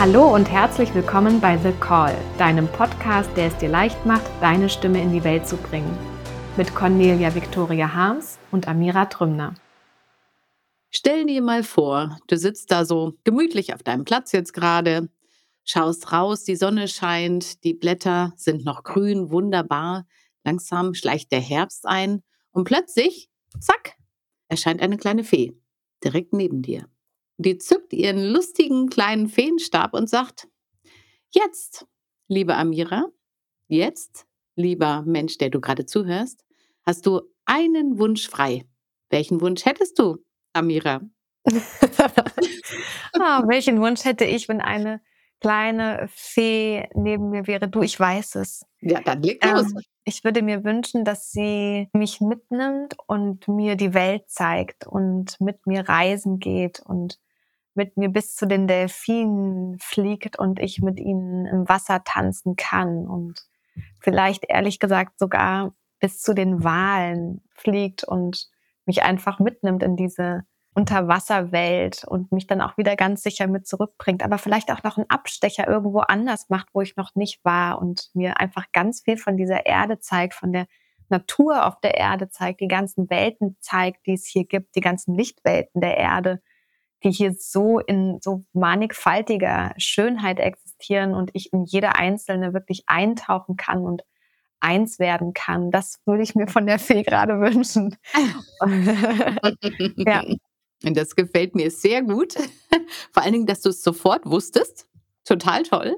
Hallo und herzlich willkommen bei The Call, deinem Podcast, der es dir leicht macht, deine Stimme in die Welt zu bringen. Mit Cornelia Victoria Harms und Amira Trümner. Stell dir mal vor, du sitzt da so gemütlich auf deinem Platz jetzt gerade, schaust raus, die Sonne scheint, die Blätter sind noch grün, wunderbar. Langsam schleicht der Herbst ein und plötzlich, zack, erscheint eine kleine Fee direkt neben dir. Die zückt ihren lustigen kleinen Feenstab und sagt, jetzt, liebe Amira, jetzt, lieber Mensch, der du gerade zuhörst, hast du einen Wunsch frei. Welchen Wunsch hättest du, Amira? ah, welchen Wunsch hätte ich, wenn eine kleine Fee neben mir wäre? Du, ich weiß es. Ja, dann leg los. Ähm, ich würde mir wünschen, dass sie mich mitnimmt und mir die Welt zeigt und mit mir reisen geht und mit mir bis zu den Delfinen fliegt und ich mit ihnen im Wasser tanzen kann und vielleicht ehrlich gesagt sogar bis zu den Walen fliegt und mich einfach mitnimmt in diese Unterwasserwelt und mich dann auch wieder ganz sicher mit zurückbringt, aber vielleicht auch noch einen Abstecher irgendwo anders macht, wo ich noch nicht war und mir einfach ganz viel von dieser Erde zeigt, von der Natur auf der Erde zeigt, die ganzen Welten zeigt, die es hier gibt, die ganzen Lichtwelten der Erde die hier so in so mannigfaltiger Schönheit existieren und ich in jede einzelne wirklich eintauchen kann und eins werden kann. Das würde ich mir von der Fee gerade wünschen. ja. Und das gefällt mir sehr gut. Vor allen Dingen, dass du es sofort wusstest. Total toll.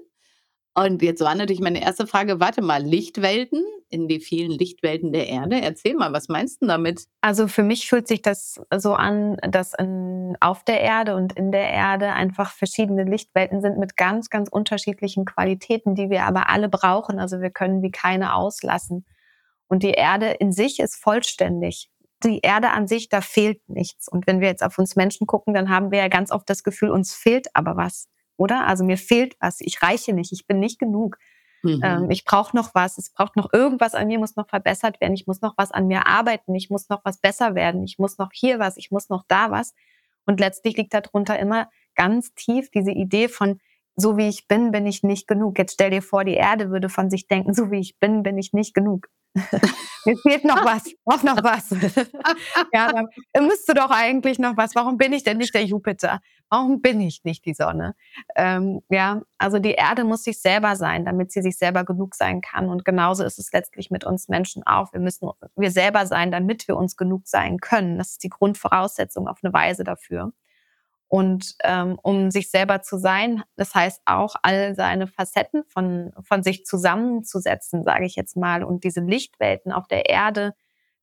Und jetzt war natürlich meine erste Frage, warte mal, Lichtwelten in die vielen Lichtwelten der Erde. Erzähl mal, was meinst du damit? Also für mich fühlt sich das so an, dass in, auf der Erde und in der Erde einfach verschiedene Lichtwelten sind mit ganz, ganz unterschiedlichen Qualitäten, die wir aber alle brauchen. Also wir können wie keine auslassen. Und die Erde in sich ist vollständig. Die Erde an sich, da fehlt nichts. Und wenn wir jetzt auf uns Menschen gucken, dann haben wir ja ganz oft das Gefühl, uns fehlt aber was oder? Also mir fehlt was, ich reiche nicht, ich bin nicht genug. Mhm. Ähm, ich brauche noch was, es braucht noch irgendwas an mir, muss noch verbessert werden, ich muss noch was an mir arbeiten, ich muss noch was besser werden, ich muss noch hier was, ich muss noch da was. Und letztlich liegt darunter immer ganz tief diese Idee von, so wie ich bin, bin ich nicht genug. Jetzt stell dir vor, die Erde würde von sich denken, so wie ich bin, bin ich nicht genug. Mir fehlt noch was, braucht noch was. ja, dann müsste doch eigentlich noch was. Warum bin ich denn nicht der Jupiter? Warum bin ich nicht die Sonne? Ähm, ja, also die Erde muss sich selber sein, damit sie sich selber genug sein kann. Und genauso ist es letztlich mit uns Menschen auch. Wir müssen wir selber sein, damit wir uns genug sein können. Das ist die Grundvoraussetzung auf eine Weise dafür. Und ähm, um sich selber zu sein, das heißt auch all seine Facetten von, von sich zusammenzusetzen, sage ich jetzt mal, und diese Lichtwelten auf der Erde,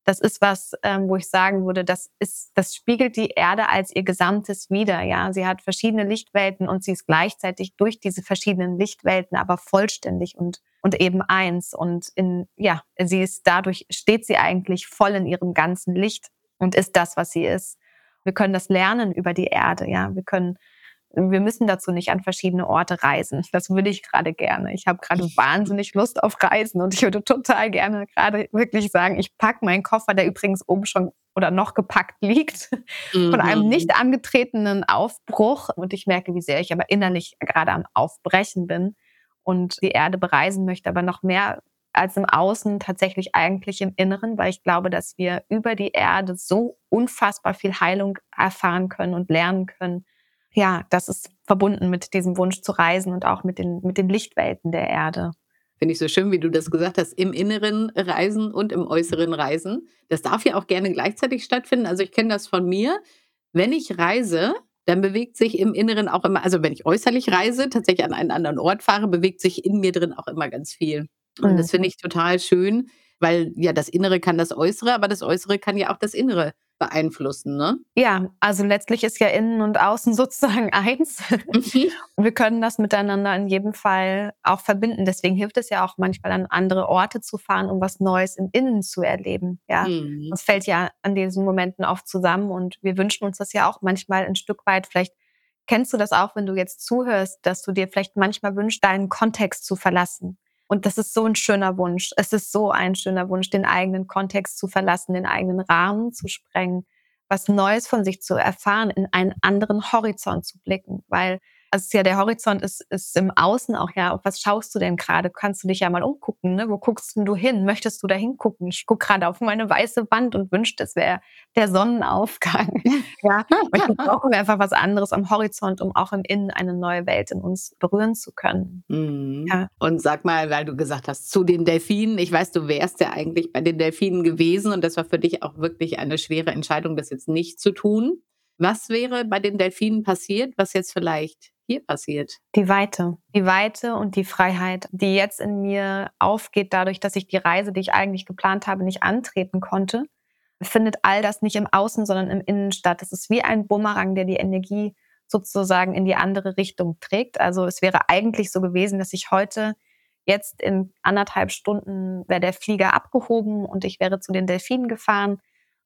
das ist was, ähm, wo ich sagen würde, das ist, das spiegelt die Erde als ihr Gesamtes wider. Ja, sie hat verschiedene Lichtwelten und sie ist gleichzeitig durch diese verschiedenen Lichtwelten aber vollständig und und eben eins. Und in ja, sie ist dadurch steht sie eigentlich voll in ihrem ganzen Licht und ist das, was sie ist. Wir können das lernen über die Erde, ja. Wir können, wir müssen dazu nicht an verschiedene Orte reisen. Das würde ich gerade gerne. Ich habe gerade wahnsinnig Lust auf Reisen und ich würde total gerne gerade wirklich sagen, ich packe meinen Koffer, der übrigens oben schon oder noch gepackt liegt, mhm. von einem mhm. nicht angetretenen Aufbruch. Und ich merke, wie sehr ich aber innerlich gerade am Aufbrechen bin und die Erde bereisen möchte, aber noch mehr als im Außen tatsächlich eigentlich im Inneren, weil ich glaube, dass wir über die Erde so unfassbar viel Heilung erfahren können und lernen können. Ja, das ist verbunden mit diesem Wunsch zu reisen und auch mit den, mit den Lichtwelten der Erde. Finde ich so schön, wie du das gesagt hast, im Inneren reisen und im Äußeren reisen. Das darf ja auch gerne gleichzeitig stattfinden. Also ich kenne das von mir. Wenn ich reise, dann bewegt sich im Inneren auch immer, also wenn ich äußerlich reise, tatsächlich an einen anderen Ort fahre, bewegt sich in mir drin auch immer ganz viel. Und mhm. das finde ich total schön, weil ja das Innere kann das Äußere, aber das Äußere kann ja auch das Innere beeinflussen, ne? Ja, also letztlich ist ja innen und außen sozusagen eins. Mhm. Und wir können das miteinander in jedem Fall auch verbinden. Deswegen hilft es ja auch manchmal an andere Orte zu fahren, um was Neues im Innen zu erleben. Ja, mhm. das fällt ja an diesen Momenten oft zusammen und wir wünschen uns das ja auch manchmal ein Stück weit. Vielleicht kennst du das auch, wenn du jetzt zuhörst, dass du dir vielleicht manchmal wünschst, deinen Kontext zu verlassen. Und das ist so ein schöner Wunsch. Es ist so ein schöner Wunsch, den eigenen Kontext zu verlassen, den eigenen Rahmen zu sprengen, was Neues von sich zu erfahren, in einen anderen Horizont zu blicken. Weil Also ja der Horizont ist, ist im Außen auch ja, auf was schaust du denn gerade? Kannst du dich ja mal umgucken, ne? Wo guckst du hin? Möchtest du da hingucken? Ich gucke gerade auf meine weiße Wand und wünschte, es wäre der Sonnenaufgang. ja, manchmal brauchen wir einfach was anderes am Horizont, um auch im Innen eine neue Welt in uns berühren zu können. Mhm. Ja. Und sag mal, weil du gesagt hast, zu den Delfinen, ich weiß, du wärst ja eigentlich bei den Delfinen gewesen und das war für dich auch wirklich eine schwere Entscheidung, das jetzt nicht zu tun. Was wäre bei den Delfinen passiert, was jetzt vielleicht hier passiert? Die Weite. Die Weite und die Freiheit, die jetzt in mir aufgeht, dadurch, dass ich die Reise, die ich eigentlich geplant habe, nicht antreten konnte, findet all das nicht im Außen, sondern im Innen statt. Es ist wie ein Bumerang, der die Energie sozusagen in die andere Richtung trägt. Also es wäre eigentlich so gewesen, dass ich heute jetzt in anderthalb Stunden wäre der Flieger abgehoben und ich wäre zu den Delfinen gefahren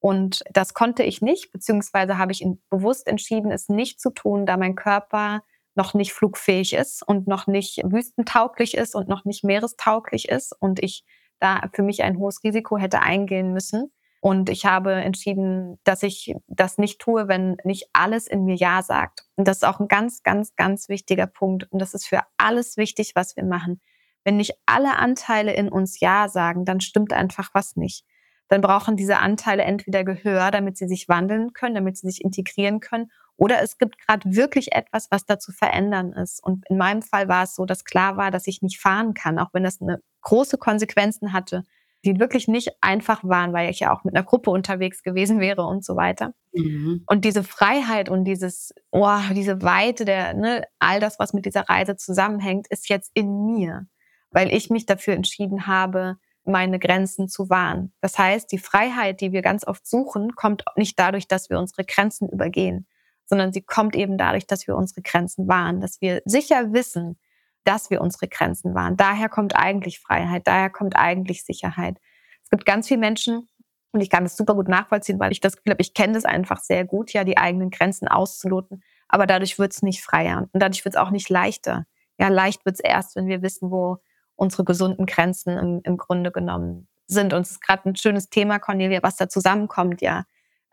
und das konnte ich nicht, beziehungsweise habe ich bewusst entschieden, es nicht zu tun, da mein Körper noch nicht flugfähig ist und noch nicht wüstentauglich ist und noch nicht meerestauglich ist und ich da für mich ein hohes Risiko hätte eingehen müssen. Und ich habe entschieden, dass ich das nicht tue, wenn nicht alles in mir Ja sagt. Und das ist auch ein ganz, ganz, ganz wichtiger Punkt. Und das ist für alles wichtig, was wir machen. Wenn nicht alle Anteile in uns Ja sagen, dann stimmt einfach was nicht dann brauchen diese Anteile entweder Gehör, damit sie sich wandeln können, damit sie sich integrieren können, oder es gibt gerade wirklich etwas, was da zu verändern ist. Und in meinem Fall war es so, dass klar war, dass ich nicht fahren kann, auch wenn das eine große Konsequenzen hatte, die wirklich nicht einfach waren, weil ich ja auch mit einer Gruppe unterwegs gewesen wäre und so weiter. Mhm. Und diese Freiheit und dieses, oh, diese Weite, der, ne, all das, was mit dieser Reise zusammenhängt, ist jetzt in mir, weil ich mich dafür entschieden habe, meine Grenzen zu wahren. Das heißt, die Freiheit, die wir ganz oft suchen, kommt nicht dadurch, dass wir unsere Grenzen übergehen, sondern sie kommt eben dadurch, dass wir unsere Grenzen wahren, dass wir sicher wissen, dass wir unsere Grenzen wahren. Daher kommt eigentlich Freiheit, daher kommt eigentlich Sicherheit. Es gibt ganz viele Menschen, und ich kann das super gut nachvollziehen, weil ich das Gefühl habe, ich kenne das einfach sehr gut, ja, die eigenen Grenzen auszuloten. Aber dadurch wird es nicht freier und dadurch wird es auch nicht leichter. Ja, leicht wird es erst, wenn wir wissen, wo, unsere gesunden Grenzen im, im Grunde genommen sind. Und es ist gerade ein schönes Thema, Cornelia, was da zusammenkommt, ja.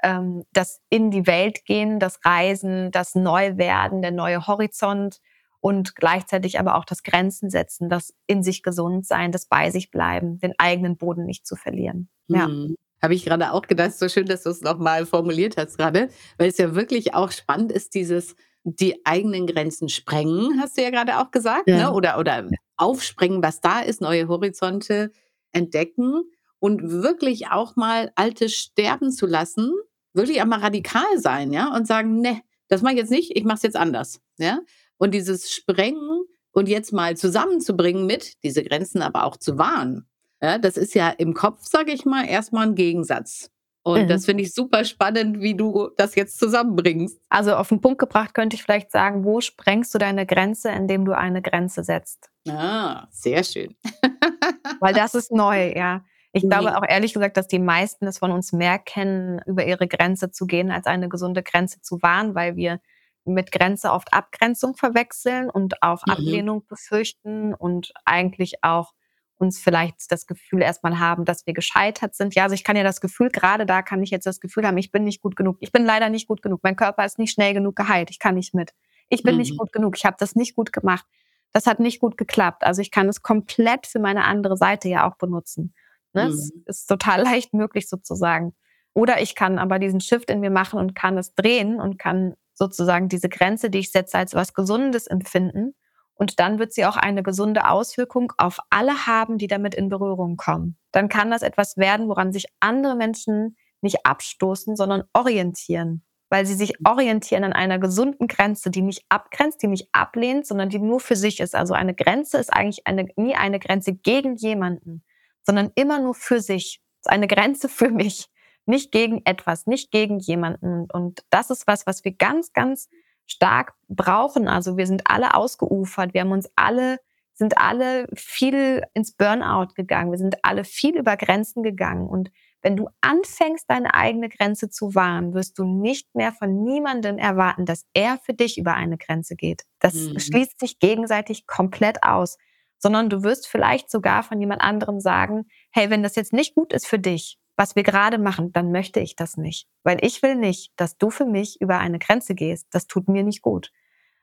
Ähm, das in die Welt gehen, das Reisen, das Neuwerden, der neue Horizont und gleichzeitig aber auch das Grenzen setzen, das in sich gesund sein, das bei sich bleiben, den eigenen Boden nicht zu verlieren. Ja. Mhm. Habe ich gerade auch gedacht, so schön, dass du es nochmal formuliert hast gerade, weil es ja wirklich auch spannend ist, dieses die eigenen Grenzen sprengen, hast du ja gerade auch gesagt, ja. ne? oder, oder aufsprengen, was da ist, neue Horizonte entdecken und wirklich auch mal Altes sterben zu lassen, wirklich einmal radikal sein, ja, und sagen, ne, das mache ich jetzt nicht, ich mache es jetzt anders, ja. Und dieses Sprengen und jetzt mal zusammenzubringen mit, diese Grenzen aber auch zu wahren, ja, das ist ja im Kopf, sage ich mal, erstmal ein Gegensatz. Und mhm. das finde ich super spannend, wie du das jetzt zusammenbringst. Also auf den Punkt gebracht könnte ich vielleicht sagen, wo sprengst du deine Grenze, indem du eine Grenze setzt? Ah, sehr schön. Weil das ist neu, ja. Ich glaube mhm. auch ehrlich gesagt, dass die meisten es von uns mehr kennen, über ihre Grenze zu gehen, als eine gesunde Grenze zu wahren, weil wir mit Grenze oft Abgrenzung verwechseln und auch mhm. Ablehnung befürchten und eigentlich auch uns vielleicht das Gefühl erstmal haben, dass wir gescheitert sind. Ja, also ich kann ja das Gefühl, gerade da kann ich jetzt das Gefühl haben, ich bin nicht gut genug. Ich bin leider nicht gut genug. Mein Körper ist nicht schnell genug geheilt. Ich kann nicht mit. Ich bin mhm. nicht gut genug. Ich habe das nicht gut gemacht. Das hat nicht gut geklappt. Also ich kann es komplett für meine andere Seite ja auch benutzen. Ne? Mhm. Es ist total leicht möglich sozusagen. Oder ich kann aber diesen Shift in mir machen und kann es drehen und kann sozusagen diese Grenze, die ich setze, als was Gesundes empfinden und dann wird sie auch eine gesunde Auswirkung auf alle haben, die damit in Berührung kommen. Dann kann das etwas werden, woran sich andere Menschen nicht abstoßen, sondern orientieren. Weil sie sich orientieren an einer gesunden Grenze, die nicht abgrenzt, die nicht ablehnt, sondern die nur für sich ist. Also eine Grenze ist eigentlich eine, nie eine Grenze gegen jemanden, sondern immer nur für sich. Es ist eine Grenze für mich, nicht gegen etwas, nicht gegen jemanden. Und das ist was, was wir ganz, ganz stark brauchen. Also wir sind alle ausgeufert, wir haben uns alle, sind alle viel ins Burnout gegangen, wir sind alle viel über Grenzen gegangen. Und wenn du anfängst, deine eigene Grenze zu wahren, wirst du nicht mehr von niemandem erwarten, dass er für dich über eine Grenze geht. Das mhm. schließt sich gegenseitig komplett aus, sondern du wirst vielleicht sogar von jemand anderem sagen, hey, wenn das jetzt nicht gut ist für dich, was wir gerade machen, dann möchte ich das nicht. Weil ich will nicht, dass du für mich über eine Grenze gehst. Das tut mir nicht gut.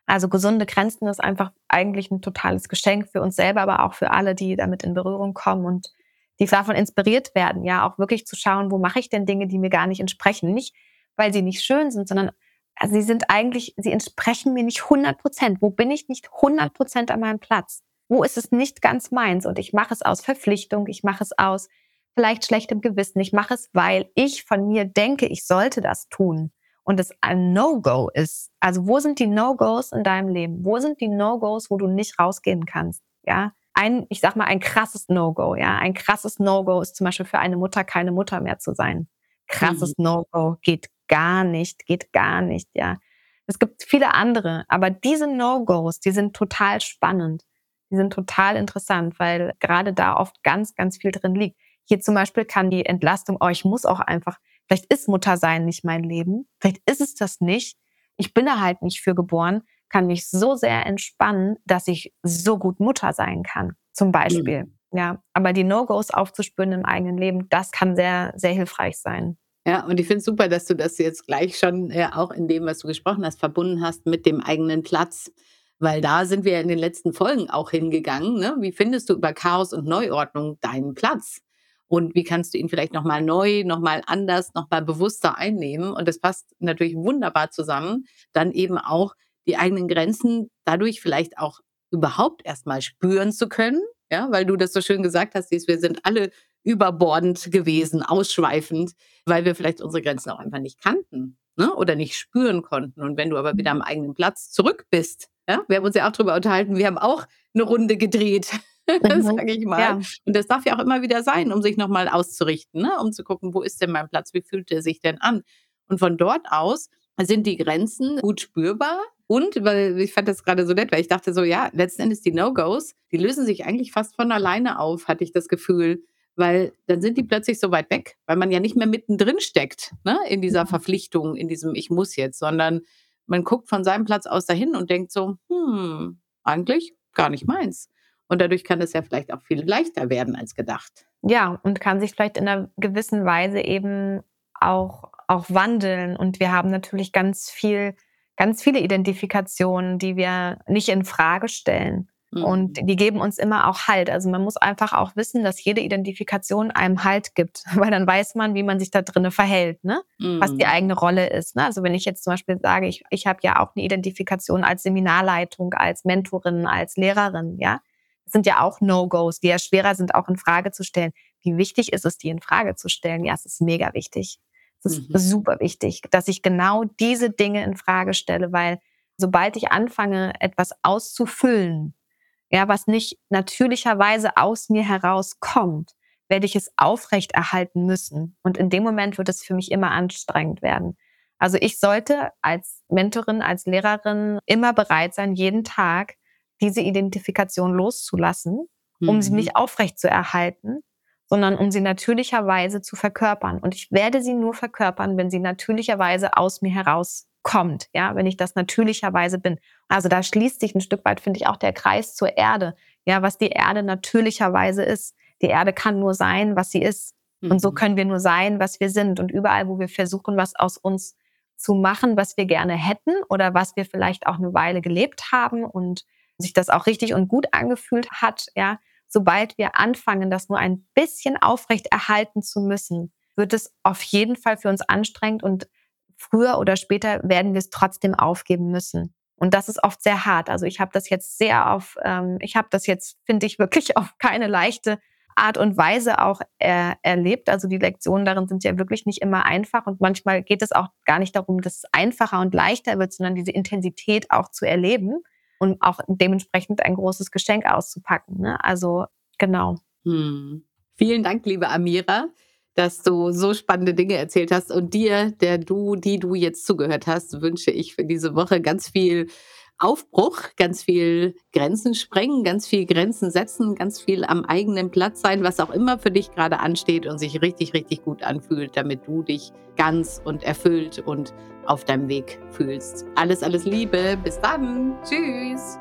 Also gesunde Grenzen ist einfach eigentlich ein totales Geschenk für uns selber, aber auch für alle, die damit in Berührung kommen und die davon inspiriert werden, ja, auch wirklich zu schauen, wo mache ich denn Dinge, die mir gar nicht entsprechen. Nicht, weil sie nicht schön sind, sondern also sie sind eigentlich, sie entsprechen mir nicht 100 Prozent. Wo bin ich nicht 100 Prozent an meinem Platz? Wo ist es nicht ganz meins? Und ich mache es aus Verpflichtung, ich mache es aus vielleicht schlechtem Gewissen, ich mache es, weil ich von mir denke, ich sollte das tun und es ein No-Go ist. Also wo sind die No-Gos in deinem Leben? Wo sind die No-Gos, wo du nicht rausgehen kannst? Ja, ein, ich sag mal, ein krasses No-Go. Ja, ein krasses No-Go ist zum Beispiel für eine Mutter keine Mutter mehr zu sein. Krasses mhm. No-Go geht gar nicht, geht gar nicht. Ja, es gibt viele andere, aber diese No-Gos, die sind total spannend. Die sind total interessant, weil gerade da oft ganz, ganz viel drin liegt. Hier zum Beispiel kann die Entlastung, oh, ich muss auch einfach, vielleicht ist Muttersein nicht mein Leben, vielleicht ist es das nicht. Ich bin da halt nicht für geboren, kann mich so sehr entspannen, dass ich so gut Mutter sein kann, zum Beispiel. Mhm. Ja, aber die No-Gos aufzuspüren im eigenen Leben, das kann sehr, sehr hilfreich sein. Ja, und ich finde es super, dass du das jetzt gleich schon äh, auch in dem, was du gesprochen hast, verbunden hast mit dem eigenen Platz. Weil da sind wir in den letzten Folgen auch hingegangen. Ne? Wie findest du über Chaos und Neuordnung deinen Platz? Und wie kannst du ihn vielleicht nochmal neu, nochmal anders, nochmal bewusster einnehmen? Und das passt natürlich wunderbar zusammen. Dann eben auch die eigenen Grenzen dadurch vielleicht auch überhaupt erstmal spüren zu können. Ja, weil du das so schön gesagt hast, wir sind alle überbordend gewesen, ausschweifend, weil wir vielleicht unsere Grenzen auch einfach nicht kannten ne? oder nicht spüren konnten. Und wenn du aber wieder am eigenen Platz zurück bist, ja, wir haben uns ja auch darüber unterhalten, wir haben auch eine Runde gedreht, mhm. sage ich mal. Ja. Und das darf ja auch immer wieder sein, um sich nochmal auszurichten, ne? um zu gucken, wo ist denn mein Platz, wie fühlt er sich denn an? Und von dort aus sind die Grenzen gut spürbar. Und, weil ich fand das gerade so nett, weil ich dachte so, ja, letzten Endes die No-Gos, die lösen sich eigentlich fast von alleine auf, hatte ich das Gefühl weil dann sind die plötzlich so weit weg, weil man ja nicht mehr mittendrin steckt, ne, in dieser mhm. Verpflichtung, in diesem Ich muss jetzt, sondern man guckt von seinem Platz aus dahin und denkt so, hm, eigentlich gar nicht meins. Und dadurch kann es ja vielleicht auch viel leichter werden als gedacht. Ja, und kann sich vielleicht in einer gewissen Weise eben auch, auch wandeln. Und wir haben natürlich ganz viel, ganz viele Identifikationen, die wir nicht in Frage stellen. Und mhm. die geben uns immer auch Halt. Also man muss einfach auch wissen, dass jede Identifikation einem Halt gibt, weil dann weiß man, wie man sich da drinnen verhält, ne? Mhm. was die mhm. eigene Rolle ist. Ne? Also wenn ich jetzt zum Beispiel sage, ich, ich habe ja auch eine Identifikation als Seminarleitung, als Mentorin, als Lehrerin, ja, das sind ja auch No-Gos, die ja schwerer sind, auch in Frage zu stellen. Wie wichtig ist es, die in Frage zu stellen? Ja, es ist mega wichtig. Es ist mhm. super wichtig, dass ich genau diese Dinge in Frage stelle, weil sobald ich anfange, etwas auszufüllen, ja, was nicht natürlicherweise aus mir herauskommt, werde ich es aufrechterhalten müssen. Und in dem Moment wird es für mich immer anstrengend werden. Also ich sollte als Mentorin, als Lehrerin immer bereit sein, jeden Tag diese Identifikation loszulassen, um mhm. sie nicht aufrecht zu erhalten, sondern um sie natürlicherweise zu verkörpern. Und ich werde sie nur verkörpern, wenn sie natürlicherweise aus mir heraus kommt, ja, wenn ich das natürlicherweise bin. Also da schließt sich ein Stück weit, finde ich, auch der Kreis zur Erde, ja, was die Erde natürlicherweise ist. Die Erde kann nur sein, was sie ist. Mhm. Und so mhm. können wir nur sein, was wir sind. Und überall, wo wir versuchen, was aus uns zu machen, was wir gerne hätten oder was wir vielleicht auch eine Weile gelebt haben und sich das auch richtig und gut angefühlt hat, ja, sobald wir anfangen, das nur ein bisschen aufrecht erhalten zu müssen, wird es auf jeden Fall für uns anstrengend und früher oder später werden wir es trotzdem aufgeben müssen. Und das ist oft sehr hart. Also ich habe das jetzt sehr auf, ähm, ich habe das jetzt, finde ich, wirklich auf keine leichte Art und Weise auch er, erlebt. Also die Lektionen darin sind ja wirklich nicht immer einfach und manchmal geht es auch gar nicht darum, dass es einfacher und leichter wird, sondern diese Intensität auch zu erleben und auch dementsprechend ein großes Geschenk auszupacken. Ne? Also genau. Hm. Vielen Dank, liebe Amira dass du so spannende Dinge erzählt hast. Und dir, der du, die du jetzt zugehört hast, wünsche ich für diese Woche ganz viel Aufbruch, ganz viel Grenzen sprengen, ganz viel Grenzen setzen, ganz viel am eigenen Platz sein, was auch immer für dich gerade ansteht und sich richtig, richtig gut anfühlt, damit du dich ganz und erfüllt und auf deinem Weg fühlst. Alles, alles Liebe. Bis dann. Tschüss.